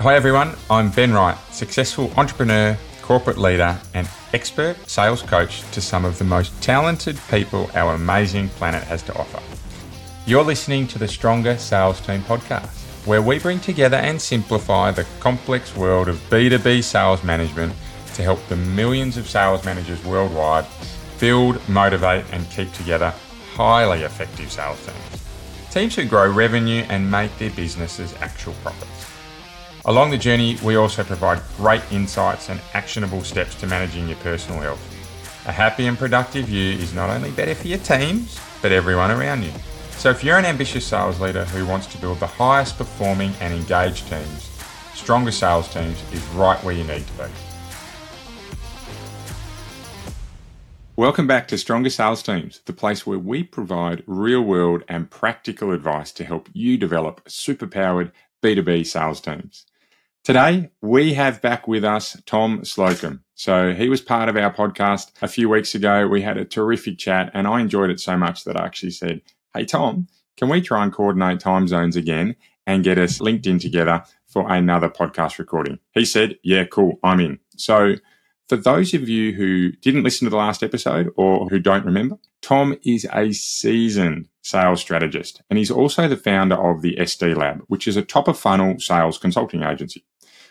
Hi everyone, I'm Ben Wright, successful entrepreneur, corporate leader, and expert sales coach to some of the most talented people our amazing planet has to offer. You're listening to the Stronger Sales Team podcast, where we bring together and simplify the complex world of B2B sales management to help the millions of sales managers worldwide build, motivate, and keep together highly effective sales teams. Teams who grow revenue and make their businesses actual profits. Along the journey, we also provide great insights and actionable steps to managing your personal health. A happy and productive you is not only better for your teams, but everyone around you. So if you're an ambitious sales leader who wants to build the highest performing and engaged teams, Stronger Sales Teams is right where you need to be. Welcome back to Stronger Sales Teams, the place where we provide real world and practical advice to help you develop superpowered B2B sales teams. Today, we have back with us Tom Slocum. So he was part of our podcast a few weeks ago. We had a terrific chat and I enjoyed it so much that I actually said, hey, Tom, can we try and coordinate time zones again and get us linked in together for another podcast recording? He said, yeah, cool, I'm in. So for those of you who didn't listen to the last episode or who don't remember, Tom is a seasoned sales strategist and he's also the founder of the SD Lab, which is a top of funnel sales consulting agency.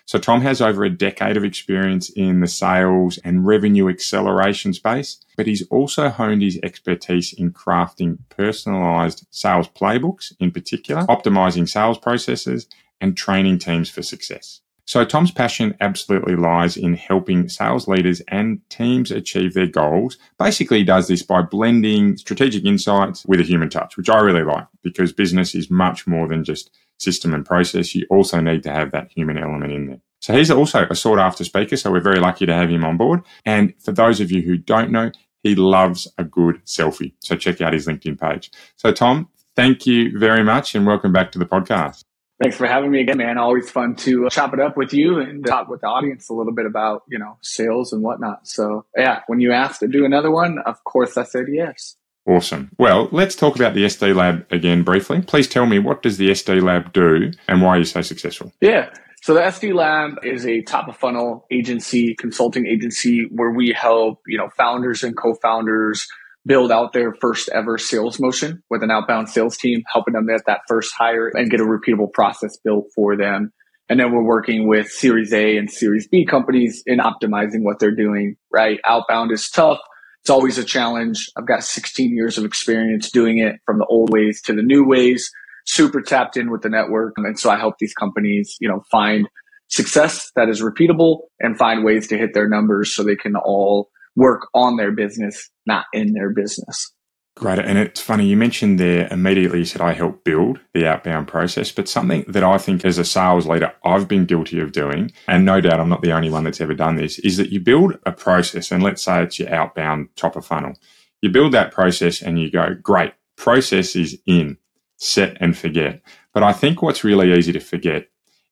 So Tom has over a decade of experience in the sales and revenue acceleration space, but he's also honed his expertise in crafting personalized sales playbooks in particular, optimizing sales processes and training teams for success. So Tom's passion absolutely lies in helping sales leaders and teams achieve their goals. Basically, he does this by blending strategic insights with a human touch, which I really like because business is much more than just system and process, you also need to have that human element in there. So he's also a sought after speaker. So we're very lucky to have him on board. And for those of you who don't know, he loves a good selfie. So check out his LinkedIn page. So Tom, thank you very much and welcome back to the podcast. Thanks for having me again, man. Always fun to uh, chop it up with you and talk with the audience a little bit about, you know, sales and whatnot. So yeah, when you asked to do another one, of course I said yes. Awesome. Well, let's talk about the SD Lab again briefly. Please tell me what does the SD Lab do and why are you so successful? Yeah. So the SD Lab is a top of funnel agency, consulting agency where we help, you know, founders and co-founders build out their first ever sales motion with an outbound sales team, helping them get that first hire and get a repeatable process built for them. And then we're working with Series A and Series B companies in optimizing what they're doing, right? Outbound is tough it's always a challenge. I've got 16 years of experience doing it from the old ways to the new ways, super tapped in with the network. And so I help these companies, you know, find success that is repeatable and find ways to hit their numbers so they can all work on their business, not in their business. Great. And it's funny, you mentioned there immediately, you said, I help build the outbound process. But something that I think as a sales leader, I've been guilty of doing, and no doubt I'm not the only one that's ever done this, is that you build a process, and let's say it's your outbound top of funnel. You build that process and you go, great, process is in, set and forget. But I think what's really easy to forget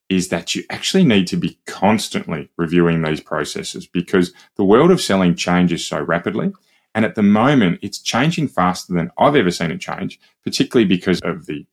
is that you actually need to be constantly reviewing these processes because the world of selling changes so rapidly. And at the moment, it's changing faster than I've ever seen it change, particularly because of the,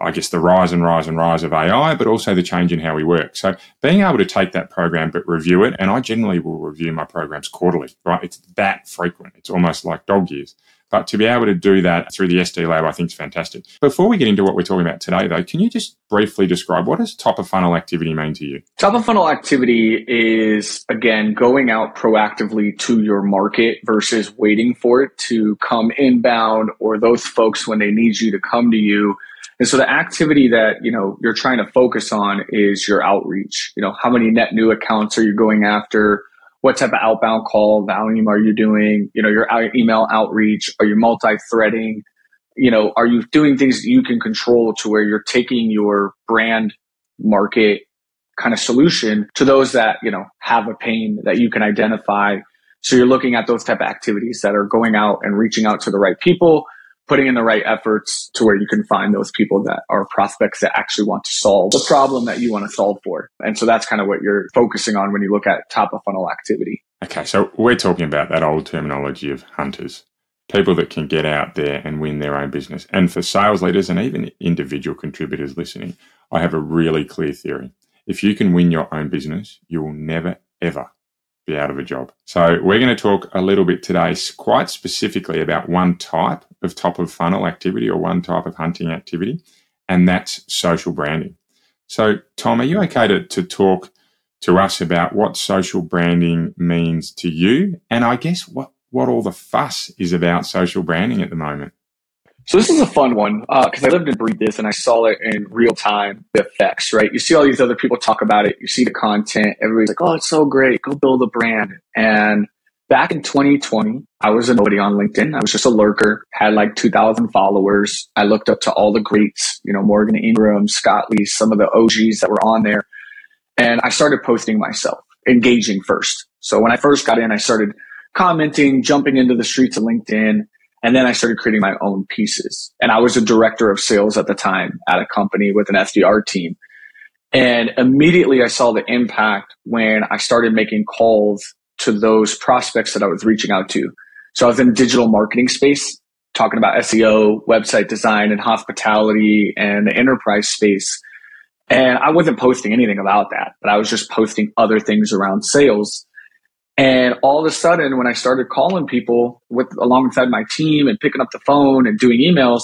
I guess, the rise and rise and rise of AI, but also the change in how we work. So being able to take that program, but review it, and I generally will review my programs quarterly, right? It's that frequent. It's almost like dog years. But to be able to do that through the SD Lab, I think is fantastic. Before we get into what we're talking about today, though, can you just briefly describe what does top of funnel activity mean to you? Top of funnel activity is, again, going out proactively to your market versus waiting for it to come inbound or those folks when they need you to come to you. And so the activity that, you know, you're trying to focus on is your outreach. You know, how many net new accounts are you going after? What type of outbound call volume are you doing? You know, your email outreach, are you multi-threading? You know, are you doing things that you can control to where you're taking your brand market kind of solution to those that, you know, have a pain that you can identify. So you're looking at those type of activities that are going out and reaching out to the right people putting in the right efforts to where you can find those people that are prospects that actually want to solve the problem that you want to solve for. And so that's kind of what you're focusing on when you look at top of funnel activity. Okay, so we're talking about that old terminology of hunters, people that can get out there and win their own business. And for sales leaders and even individual contributors listening, I have a really clear theory. If you can win your own business, you will never, ever be out of a job. So we're going to talk a little bit today, quite specifically about one type of top of funnel activity or one type of hunting activity, and that's social branding. So, Tom, are you okay to, to talk to us about what social branding means to you? And I guess what, what all the fuss is about social branding at the moment? So this is a fun one because uh, I lived and breathed this, and I saw it in real time. The effects, right? You see all these other people talk about it. You see the content. Everybody's like, "Oh, it's so great! Go build a brand." And back in 2020, I was a nobody on LinkedIn. I was just a lurker. Had like 2,000 followers. I looked up to all the greats, you know, Morgan Ingram, Scott Leese, some of the OGs that were on there, and I started posting myself, engaging first. So when I first got in, I started commenting, jumping into the streets of LinkedIn and then I started creating my own pieces. And I was a director of sales at the time at a company with an SDR team. And immediately I saw the impact when I started making calls to those prospects that I was reaching out to. So I was in digital marketing space, talking about SEO, website design, and hospitality and the enterprise space. And I wasn't posting anything about that, but I was just posting other things around sales. And all of a sudden, when I started calling people with alongside my team and picking up the phone and doing emails,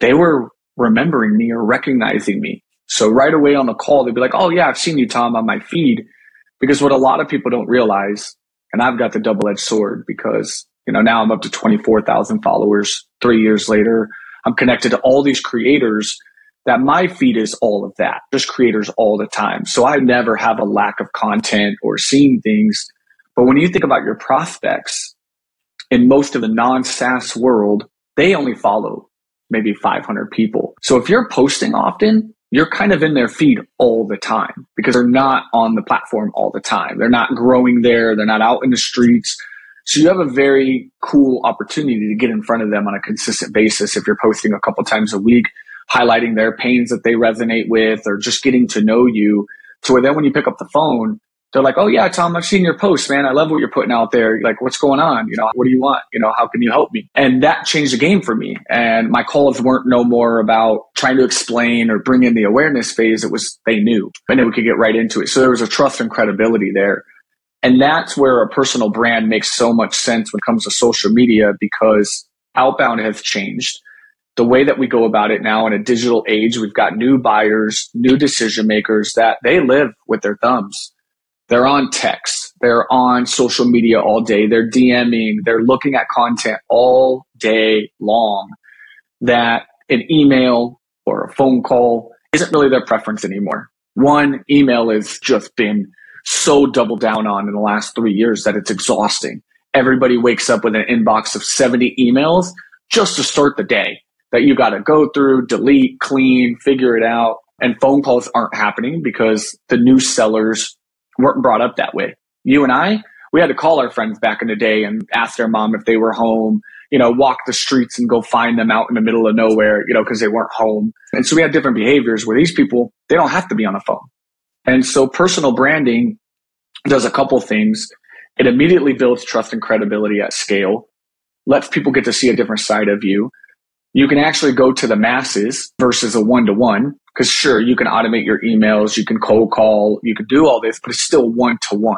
they were remembering me or recognizing me. So right away on the call, they'd be like, "Oh yeah, I've seen you, Tom, on my feed." Because what a lot of people don't realize, and I've got the double-edged sword because you know now I'm up to twenty-four thousand followers. Three years later, I'm connected to all these creators. That my feed is all of that, just creators all the time. So I never have a lack of content or seeing things but when you think about your prospects in most of the non SaaS world, they only follow maybe 500 people. So if you're posting often, you're kind of in their feed all the time because they're not on the platform all the time. They're not growing there. They're not out in the streets. So you have a very cool opportunity to get in front of them on a consistent basis if you're posting a couple times a week, highlighting their pains that they resonate with or just getting to know you. Where then when you pick up the phone, they're like, "Oh yeah, Tom, I've seen your posts, man. I love what you're putting out there. Like, what's going on? You know, what do you want? You know, how can you help me?" And that changed the game for me. And my calls weren't no more about trying to explain or bring in the awareness phase. It was they knew, and then we could get right into it. So there was a trust and credibility there. And that's where a personal brand makes so much sense when it comes to social media because outbound has changed. The way that we go about it now in a digital age, we've got new buyers, new decision makers that they live with their thumbs they're on text. They're on social media all day. They're DMing. They're looking at content all day long that an email or a phone call isn't really their preference anymore. One, email has just been so doubled down on in the last three years that it's exhausting. Everybody wakes up with an inbox of 70 emails just to start the day that you got to go through, delete, clean, figure it out. And phone calls aren't happening because the new sellers weren't brought up that way. You and I, we had to call our friends back in the day and ask their mom if they were home, you know, walk the streets and go find them out in the middle of nowhere, you know, because they weren't home. And so we had different behaviors where these people, they don't have to be on a phone. And so personal branding does a couple things. It immediately builds trust and credibility at scale, lets people get to see a different side of you. You can actually go to the masses versus a one to one. Because sure, you can automate your emails, you can cold call, you can do all this, but it's still one to one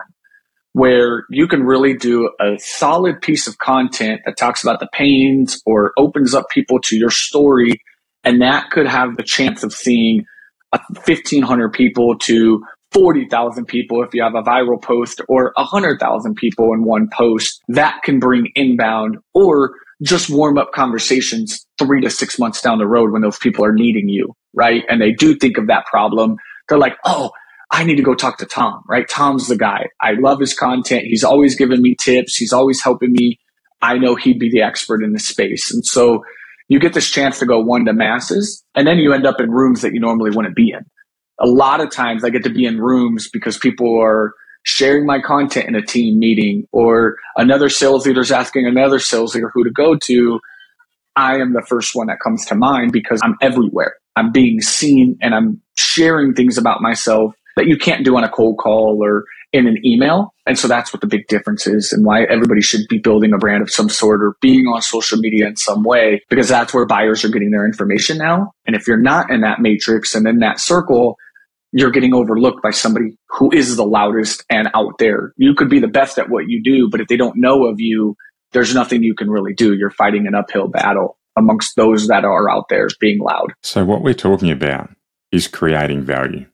where you can really do a solid piece of content that talks about the pains or opens up people to your story. And that could have the chance of seeing 1,500 people to 40,000 people if you have a viral post or 100,000 people in one post. That can bring inbound or just warm up conversations three to six months down the road when those people are needing you, right? And they do think of that problem. They're like, oh, I need to go talk to Tom, right? Tom's the guy. I love his content. He's always giving me tips. He's always helping me. I know he'd be the expert in this space. And so you get this chance to go one to masses, and then you end up in rooms that you normally wouldn't be in. A lot of times I get to be in rooms because people are sharing my content in a team meeting or another sales leader is asking another sales leader who to go to, I am the first one that comes to mind because I'm everywhere. I'm being seen and I'm sharing things about myself that you can't do on a cold call or in an email. And so that's what the big difference is and why everybody should be building a brand of some sort or being on social media in some way because that's where buyers are getting their information now. And if you're not in that matrix and in that circle, you're getting overlooked by somebody who is the loudest and out there. You could be the best at what you do, but if they don't know of you, there's nothing you can really do. You're fighting an uphill battle amongst those that are out there being loud. So, what we're talking about is creating value.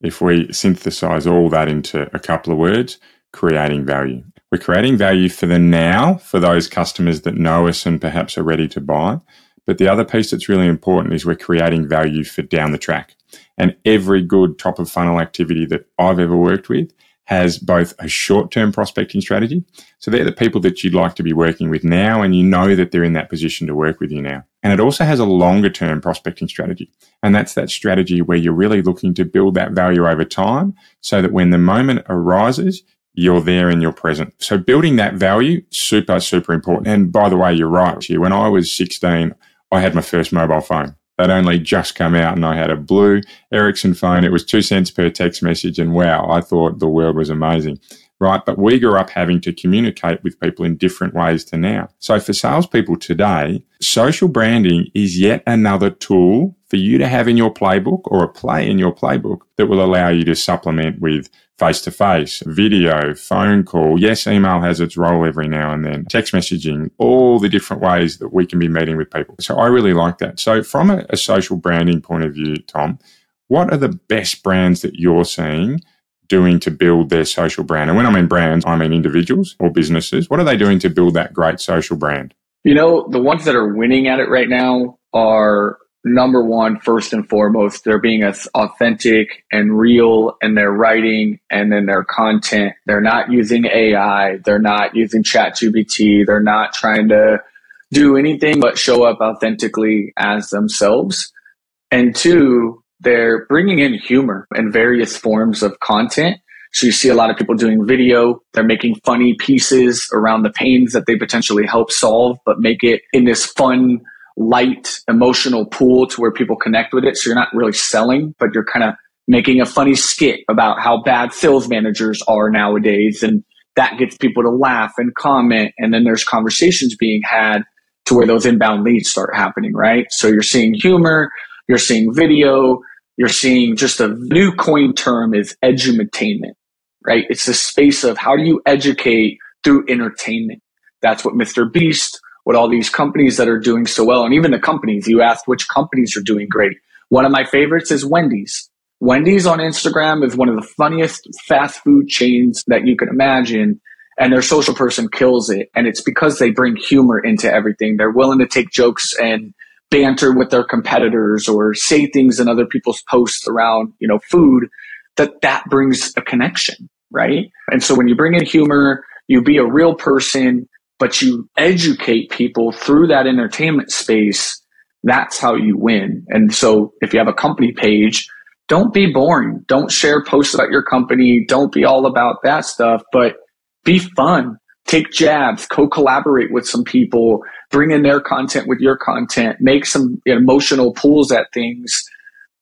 If we synthesize all that into a couple of words, creating value. We're creating value for the now, for those customers that know us and perhaps are ready to buy. But the other piece that's really important is we're creating value for down the track. And every good top of funnel activity that I've ever worked with has both a short term prospecting strategy. So they're the people that you'd like to be working with now, and you know that they're in that position to work with you now. And it also has a longer term prospecting strategy. And that's that strategy where you're really looking to build that value over time so that when the moment arises, you're there and you're present. So building that value, super, super important. And by the way, you're right. When I was 16, I had my first mobile phone. That only just come out and I had a blue Ericsson phone. It was two cents per text message. And wow, I thought the world was amazing. Right. But we grew up having to communicate with people in different ways to now. So for salespeople today, social branding is yet another tool for you to have in your playbook or a play in your playbook that will allow you to supplement with face to face, video, phone call. Yes, email has its role every now and then, text messaging, all the different ways that we can be meeting with people. So I really like that. So from a, a social branding point of view, Tom, what are the best brands that you're seeing doing to build their social brand? And when I mean brands, I mean individuals or businesses. What are they doing to build that great social brand? You know, the ones that are winning at it right now are number one, first and foremost, they're being as authentic and real in their writing and in their content. They're not using AI. They're not using ChatGPT. They're not trying to do anything but show up authentically as themselves. And two, they're bringing in humor in various forms of content. So you see a lot of people doing video. They're making funny pieces around the pains that they potentially help solve, but make it in this fun, light emotional pool to where people connect with it. So you're not really selling, but you're kind of making a funny skit about how bad sales managers are nowadays. And that gets people to laugh and comment. And then there's conversations being had to where those inbound leads start happening, right? So you're seeing humor, you're seeing video, you're seeing just a new coin term is edumatainment, right? It's the space of how do you educate through entertainment? That's what Mr. Beast what all these companies that are doing so well, and even the companies, you asked which companies are doing great. One of my favorites is Wendy's. Wendy's on Instagram is one of the funniest fast food chains that you can imagine. And their social person kills it. And it's because they bring humor into everything. They're willing to take jokes and banter with their competitors or say things in other people's posts around, you know, food that that brings a connection, right? And so when you bring in humor, you be a real person, but you educate people through that entertainment space. That's how you win. And so if you have a company page, don't be boring. Don't share posts about your company. Don't be all about that stuff, but be fun. Take jabs, co-collaborate with some people, bring in their content with your content, make some emotional pulls at things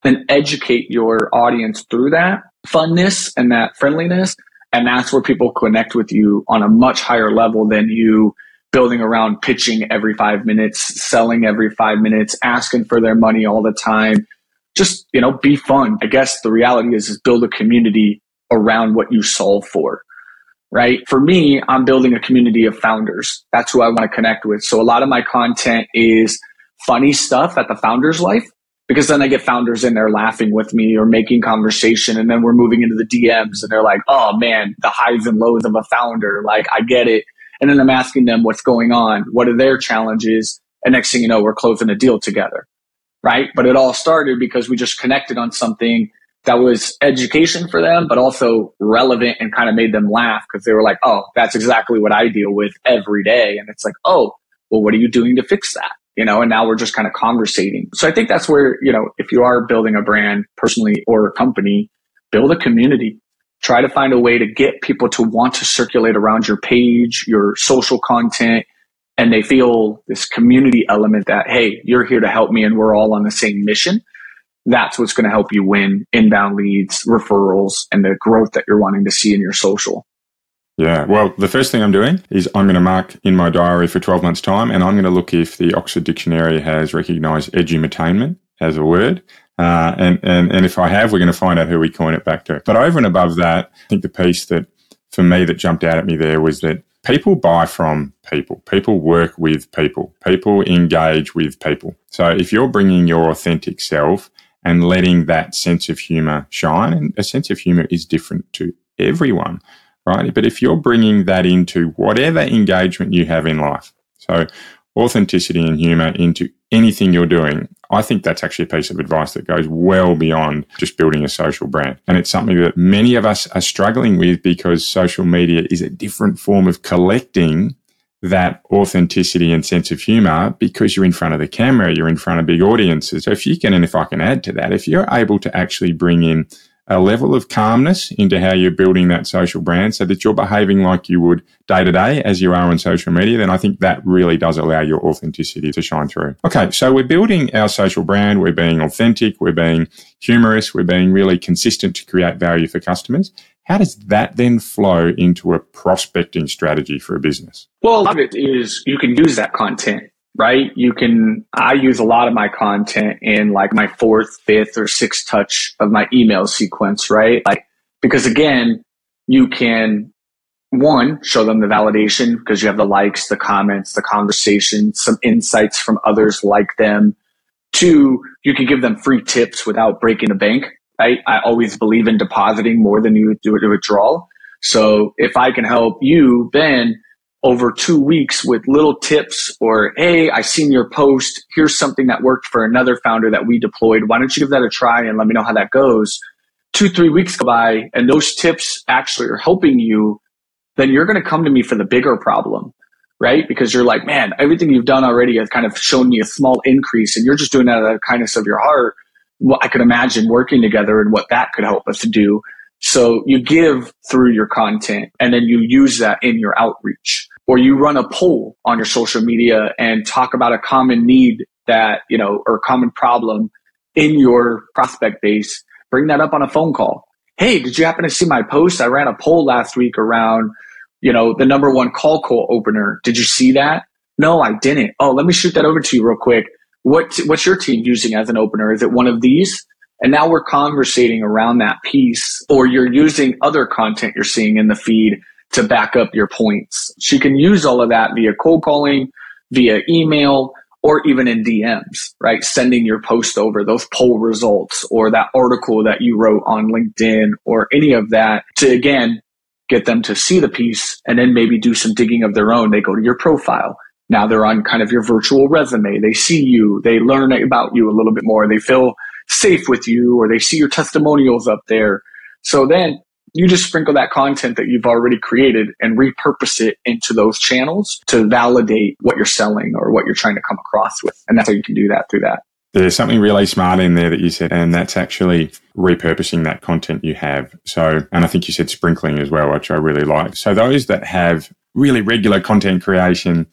and educate your audience through that funness and that friendliness and that's where people connect with you on a much higher level than you building around pitching every five minutes, selling every five minutes, asking for their money all the time. Just, you know, be fun. I guess the reality is, is build a community around what you solve for. Right. For me, I'm building a community of founders. That's who I want to connect with. So a lot of my content is funny stuff at the founder's life because then I get founders in there laughing with me or making conversation. And then we're moving into the DMs and they're like, oh man, the highs and lows of a founder. Like, I get it. And then I'm asking them what's going on. What are their challenges? And next thing you know, we're closing a deal together. Right. But it all started because we just connected on something that was education for them, but also relevant and kind of made them laugh because they were like, oh, that's exactly what I deal with every day. And it's like, oh, well, what are you doing to fix that? You know, and now we're just kind of conversating. So I think that's where, you know, if you are building a brand personally or a company, build a community. Try to find a way to get people to want to circulate around your page, your social content, and they feel this community element that, hey, you're here to help me and we're all on the same mission. That's what's going to help you win inbound leads, referrals, and the growth that you're wanting to see in your social. Yeah. Well, the first thing I'm doing is I'm going to mark in my diary for 12 months' time and I'm going to look if the Oxford Dictionary has recognised edumatainment as a word. Uh, and, and, and if I have, we're going to find out who we coin it back to. But over and above that, I think the piece that for me that jumped out at me there was that people buy from people. People work with people. People engage with people. So if you're bringing your authentic self and letting that sense of humor shine, and a sense of humor is different to everyone, right? But if you're bringing that into whatever engagement you have in life, so authenticity and humor into anything you're doing, I think that's actually a piece of advice that goes well beyond just building a social brand. And it's something that many of us are struggling with because social media is a different form of collecting that authenticity and sense of humor because you're in front of the camera, you're in front of big audiences. So if you can, and if I can add to that, if you're able to actually bring in a level of calmness into how you're building that social brand so that you're behaving like you would day to day as you are on social media, then I think that really does allow your authenticity to shine through. Okay. So we're building our social brand. We're being authentic. We're being humorous. We're being really consistent to create value for customers. How does that then flow into a prospecting strategy for a business? Well, a lot of it is you can use that content right? You can, I use a lot of my content in like my fourth, fifth, or sixth touch of my email sequence, right? Like, because again, you can, one, show them the validation because you have the likes, the comments, the conversation, some insights from others like them. Two, you can give them free tips without breaking the bank, right? I always believe in depositing more than you do a withdrawal. So if I can help you, Ben, over two weeks with little tips or, Hey, I seen your post. Here's something that worked for another founder that we deployed. Why don't you give that a try and let me know how that goes? Two, three weeks go by and those tips actually are helping you. Then you're going to come to me for the bigger problem, right? Because you're like, man, everything you've done already has kind of shown me a small increase and you're just doing that out of the kindness of your heart. Well, I could imagine working together and what that could help us to do. So you give through your content and then you use that in your outreach or you run a poll on your social media and talk about a common need that, you know, or common problem in your prospect base, bring that up on a phone call. Hey, did you happen to see my post? I ran a poll last week around, you know, the number one call call opener. Did you see that? No, I didn't. Oh, let me shoot that over to you real quick. What, what's your team using as an opener? Is it one of these? And now we're conversating around that piece, or you're using other content you're seeing in the feed to back up your points. She can use all of that via cold calling, via email, or even in DMs, right? Sending your post over those poll results or that article that you wrote on LinkedIn or any of that to again get them to see the piece and then maybe do some digging of their own. They go to your profile. Now they're on kind of your virtual resume. They see you. They learn about you a little bit more. They feel safe with you or they see your testimonials up there. So then you just sprinkle that content that you've already created and repurpose it into those channels to validate what you're selling or what you're trying to come across with. And that's how you can do that through that. There's something really smart in there that you said, and that's actually repurposing that content you have. So, and I think you said sprinkling as well, which I really like. So those that have really regular content creation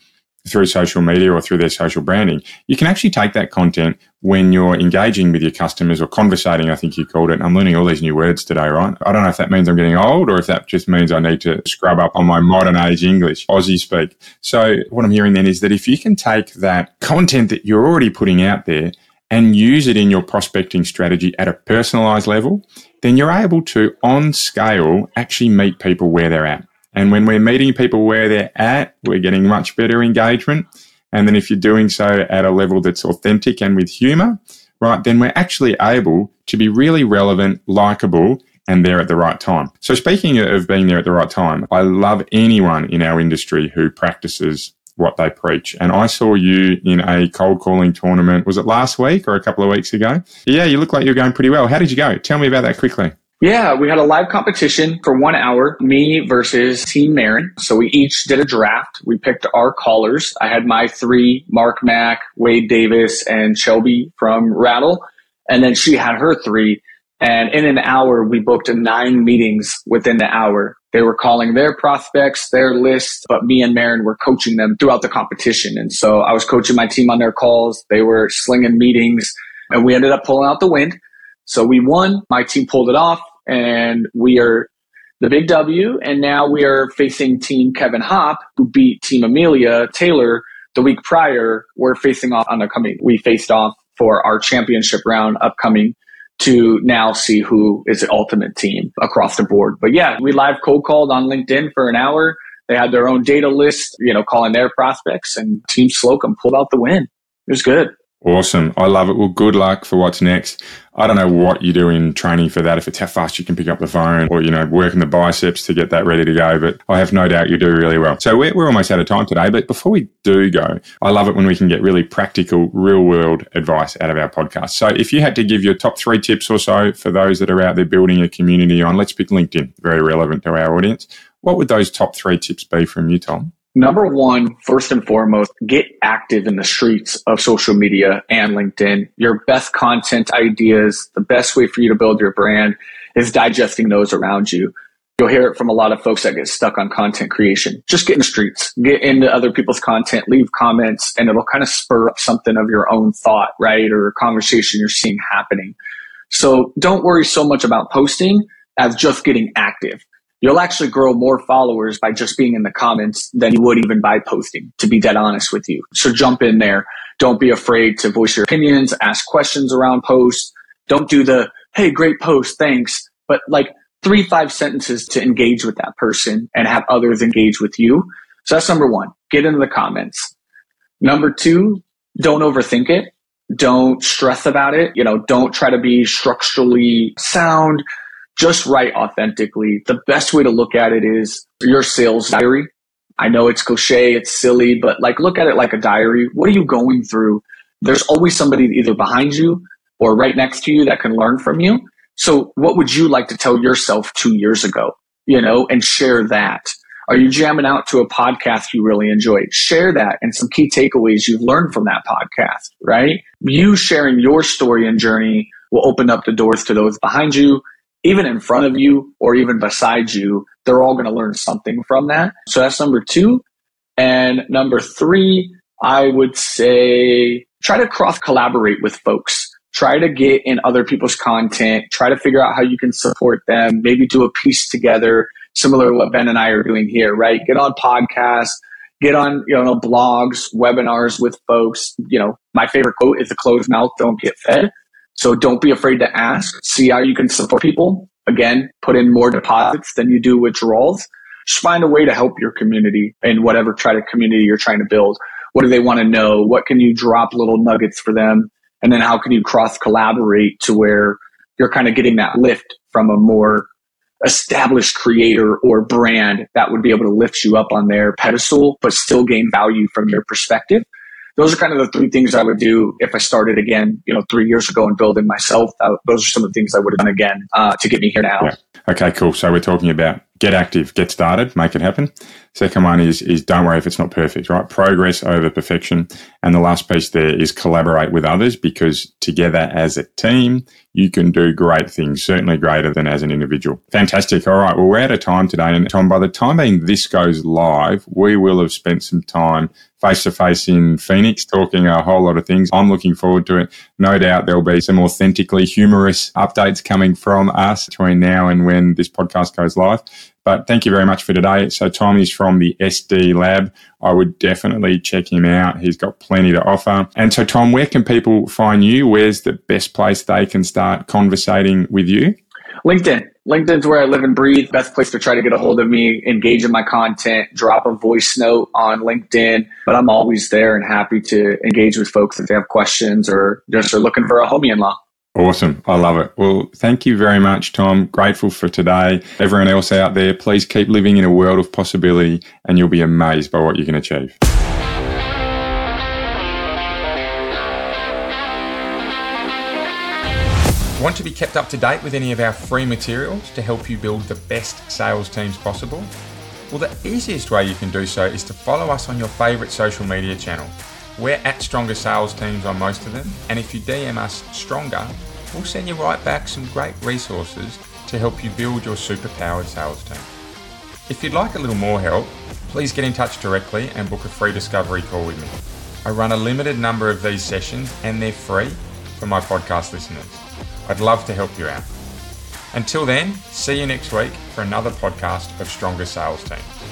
through social media or through their social branding, you can actually take that content when you're engaging with your customers or conversating, I think you called it. I'm learning all these new words today, right? I don't know if that means I'm getting old or if that just means I need to scrub up on my modern age English, Aussie speak. So what I'm hearing then is that if you can take that content that you're already putting out there and use it in your prospecting strategy at a personalized level, then you're able to on scale actually meet people where they're at. And when we're meeting people where they're at, we're getting much better engagement. And then if you're doing so at a level that's authentic and with humor, right, then we're actually able to be really relevant, likable, and there at the right time. So speaking of being there at the right time, I love anyone in our industry who practices what they preach. And I saw you in a cold calling tournament. Was it last week or a couple of weeks ago? Yeah, you look like you're going pretty well. How did you go? Tell me about that quickly. Yeah, we had a live competition for one hour, me versus Team Marin. So we each did a draft. We picked our callers. I had my three, Mark Mack, Wade Davis, and Shelby from Rattle. And then she had her three. And in an hour, we booked nine meetings within the hour. They were calling their prospects, their list, but me and Marin were coaching them throughout the competition. And so I was coaching my team on their calls. They were slinging meetings and we ended up pulling out the wind. So we won. My team pulled it off, and we are the big W. And now we are facing Team Kevin Hopp, who beat Team Amelia Taylor the week prior. We're facing off on the coming. We faced off for our championship round upcoming to now see who is the ultimate team across the board. But yeah, we live cold called on LinkedIn for an hour. They had their own data list, you know, calling their prospects and Team Slocum pulled out the win. It was good. Awesome. I love it. Well, good luck for what's next. I don't know what you do in training for that, if it's how fast you can pick up the phone or, you know, working the biceps to get that ready to go, but I have no doubt you do really well. So we're, we're almost out of time today, but before we do go, I love it when we can get really practical, real world advice out of our podcast. So if you had to give your top three tips or so for those that are out there building a community on, let's pick LinkedIn, very relevant to our audience. What would those top three tips be from you, Tom? Number one, first and foremost, get active in the streets of social media and LinkedIn. Your best content ideas, the best way for you to build your brand is digesting those around you. You'll hear it from a lot of folks that get stuck on content creation. Just get in the streets, get into other people's content, leave comments, and it'll kind of spur up something of your own thought, right? Or conversation you're seeing happening. So don't worry so much about posting as just getting active you'll actually grow more followers by just being in the comments than you would even by posting, to be dead honest with you. So jump in there. Don't be afraid to voice your opinions, ask questions around posts. Don't do the, hey, great post, thanks. But like three, five sentences to engage with that person and have others engage with you. So that's number one. Get into the comments. Number two, don't overthink it. Don't stress about it. You know, don't try to be structurally sound just write authentically. The best way to look at it is your sales diary. I know it's cliche, it's silly, but like look at it like a diary. What are you going through? There's always somebody either behind you or right next to you that can learn from you. So what would you like to tell yourself two years ago? You know, and share that. Are you jamming out to a podcast you really enjoyed? Share that and some key takeaways you've learned from that podcast, right? You sharing your story and journey will open up the doors to those behind you even in front of you or even beside you, they're all going to learn something from that. So that's number two. And number three, I would say try to cross collaborate with folks. Try to get in other people's content. Try to figure out how you can support them. Maybe do a piece together, similar to what Ben and I are doing here, right? Get on podcasts, get on, you know, blogs, webinars with folks. You know, my favorite quote is the closed mouth don't get fed. So don't be afraid to ask. See how you can support people. Again, put in more deposits than you do withdrawals. Just find a way to help your community in whatever try to community you're trying to build. What do they want to know? What can you drop little nuggets for them? And then how can you cross collaborate to where you're kind of getting that lift from a more established creator or brand that would be able to lift you up on their pedestal, but still gain value from your perspective those are kind of the three things I would do if I started again, you know, three years ago and building myself. Those are some of the things I would have done again uh, to get me here now. Yeah. Okay, cool. So we're talking about get active, get started, make it happen. Second one is is don't worry if it's not perfect, right? Progress over perfection. And the last piece there is collaborate with others because together as a team, you can do great things, certainly greater than as an individual. Fantastic. All right. Well, we're out of time today. And Tom, by the time being this goes live, we will have spent some time face to face in Phoenix talking a whole lot of things. I'm looking forward to it. No doubt there'll be some authentically humorous updates coming from us between now and when this podcast goes live. But thank you very much for today. So Tom is from the SD Lab. I would definitely check him out. He's got plenty to offer. And so Tom, where can people find you? Where's the best place they can start conversating with you? LinkedIn. LinkedIn's where I live and breathe. Best place to try to get a hold of me, engage in my content, drop a voice note on LinkedIn. But I'm always there and happy to engage with folks if they have questions or just are looking for a homie in law. Awesome. I love it. Well, thank you very much, Tom. Grateful for today. Everyone else out there, please keep living in a world of possibility and you'll be amazed by what you can achieve. Want to be kept up to date with any of our free materials to help you build the best sales teams possible? Well, the easiest way you can do so is to follow us on your favourite social media channel. We're at Stronger Sales Teams on most of them, and if you DM us Stronger, we'll send you right back some great resources to help you build your superpowered sales team. If you'd like a little more help, please get in touch directly and book a free discovery call with me. I run a limited number of these sessions and they're free for my podcast listeners. I'd love to help you out. Until then, see you next week for another podcast of Stronger Sales Teams.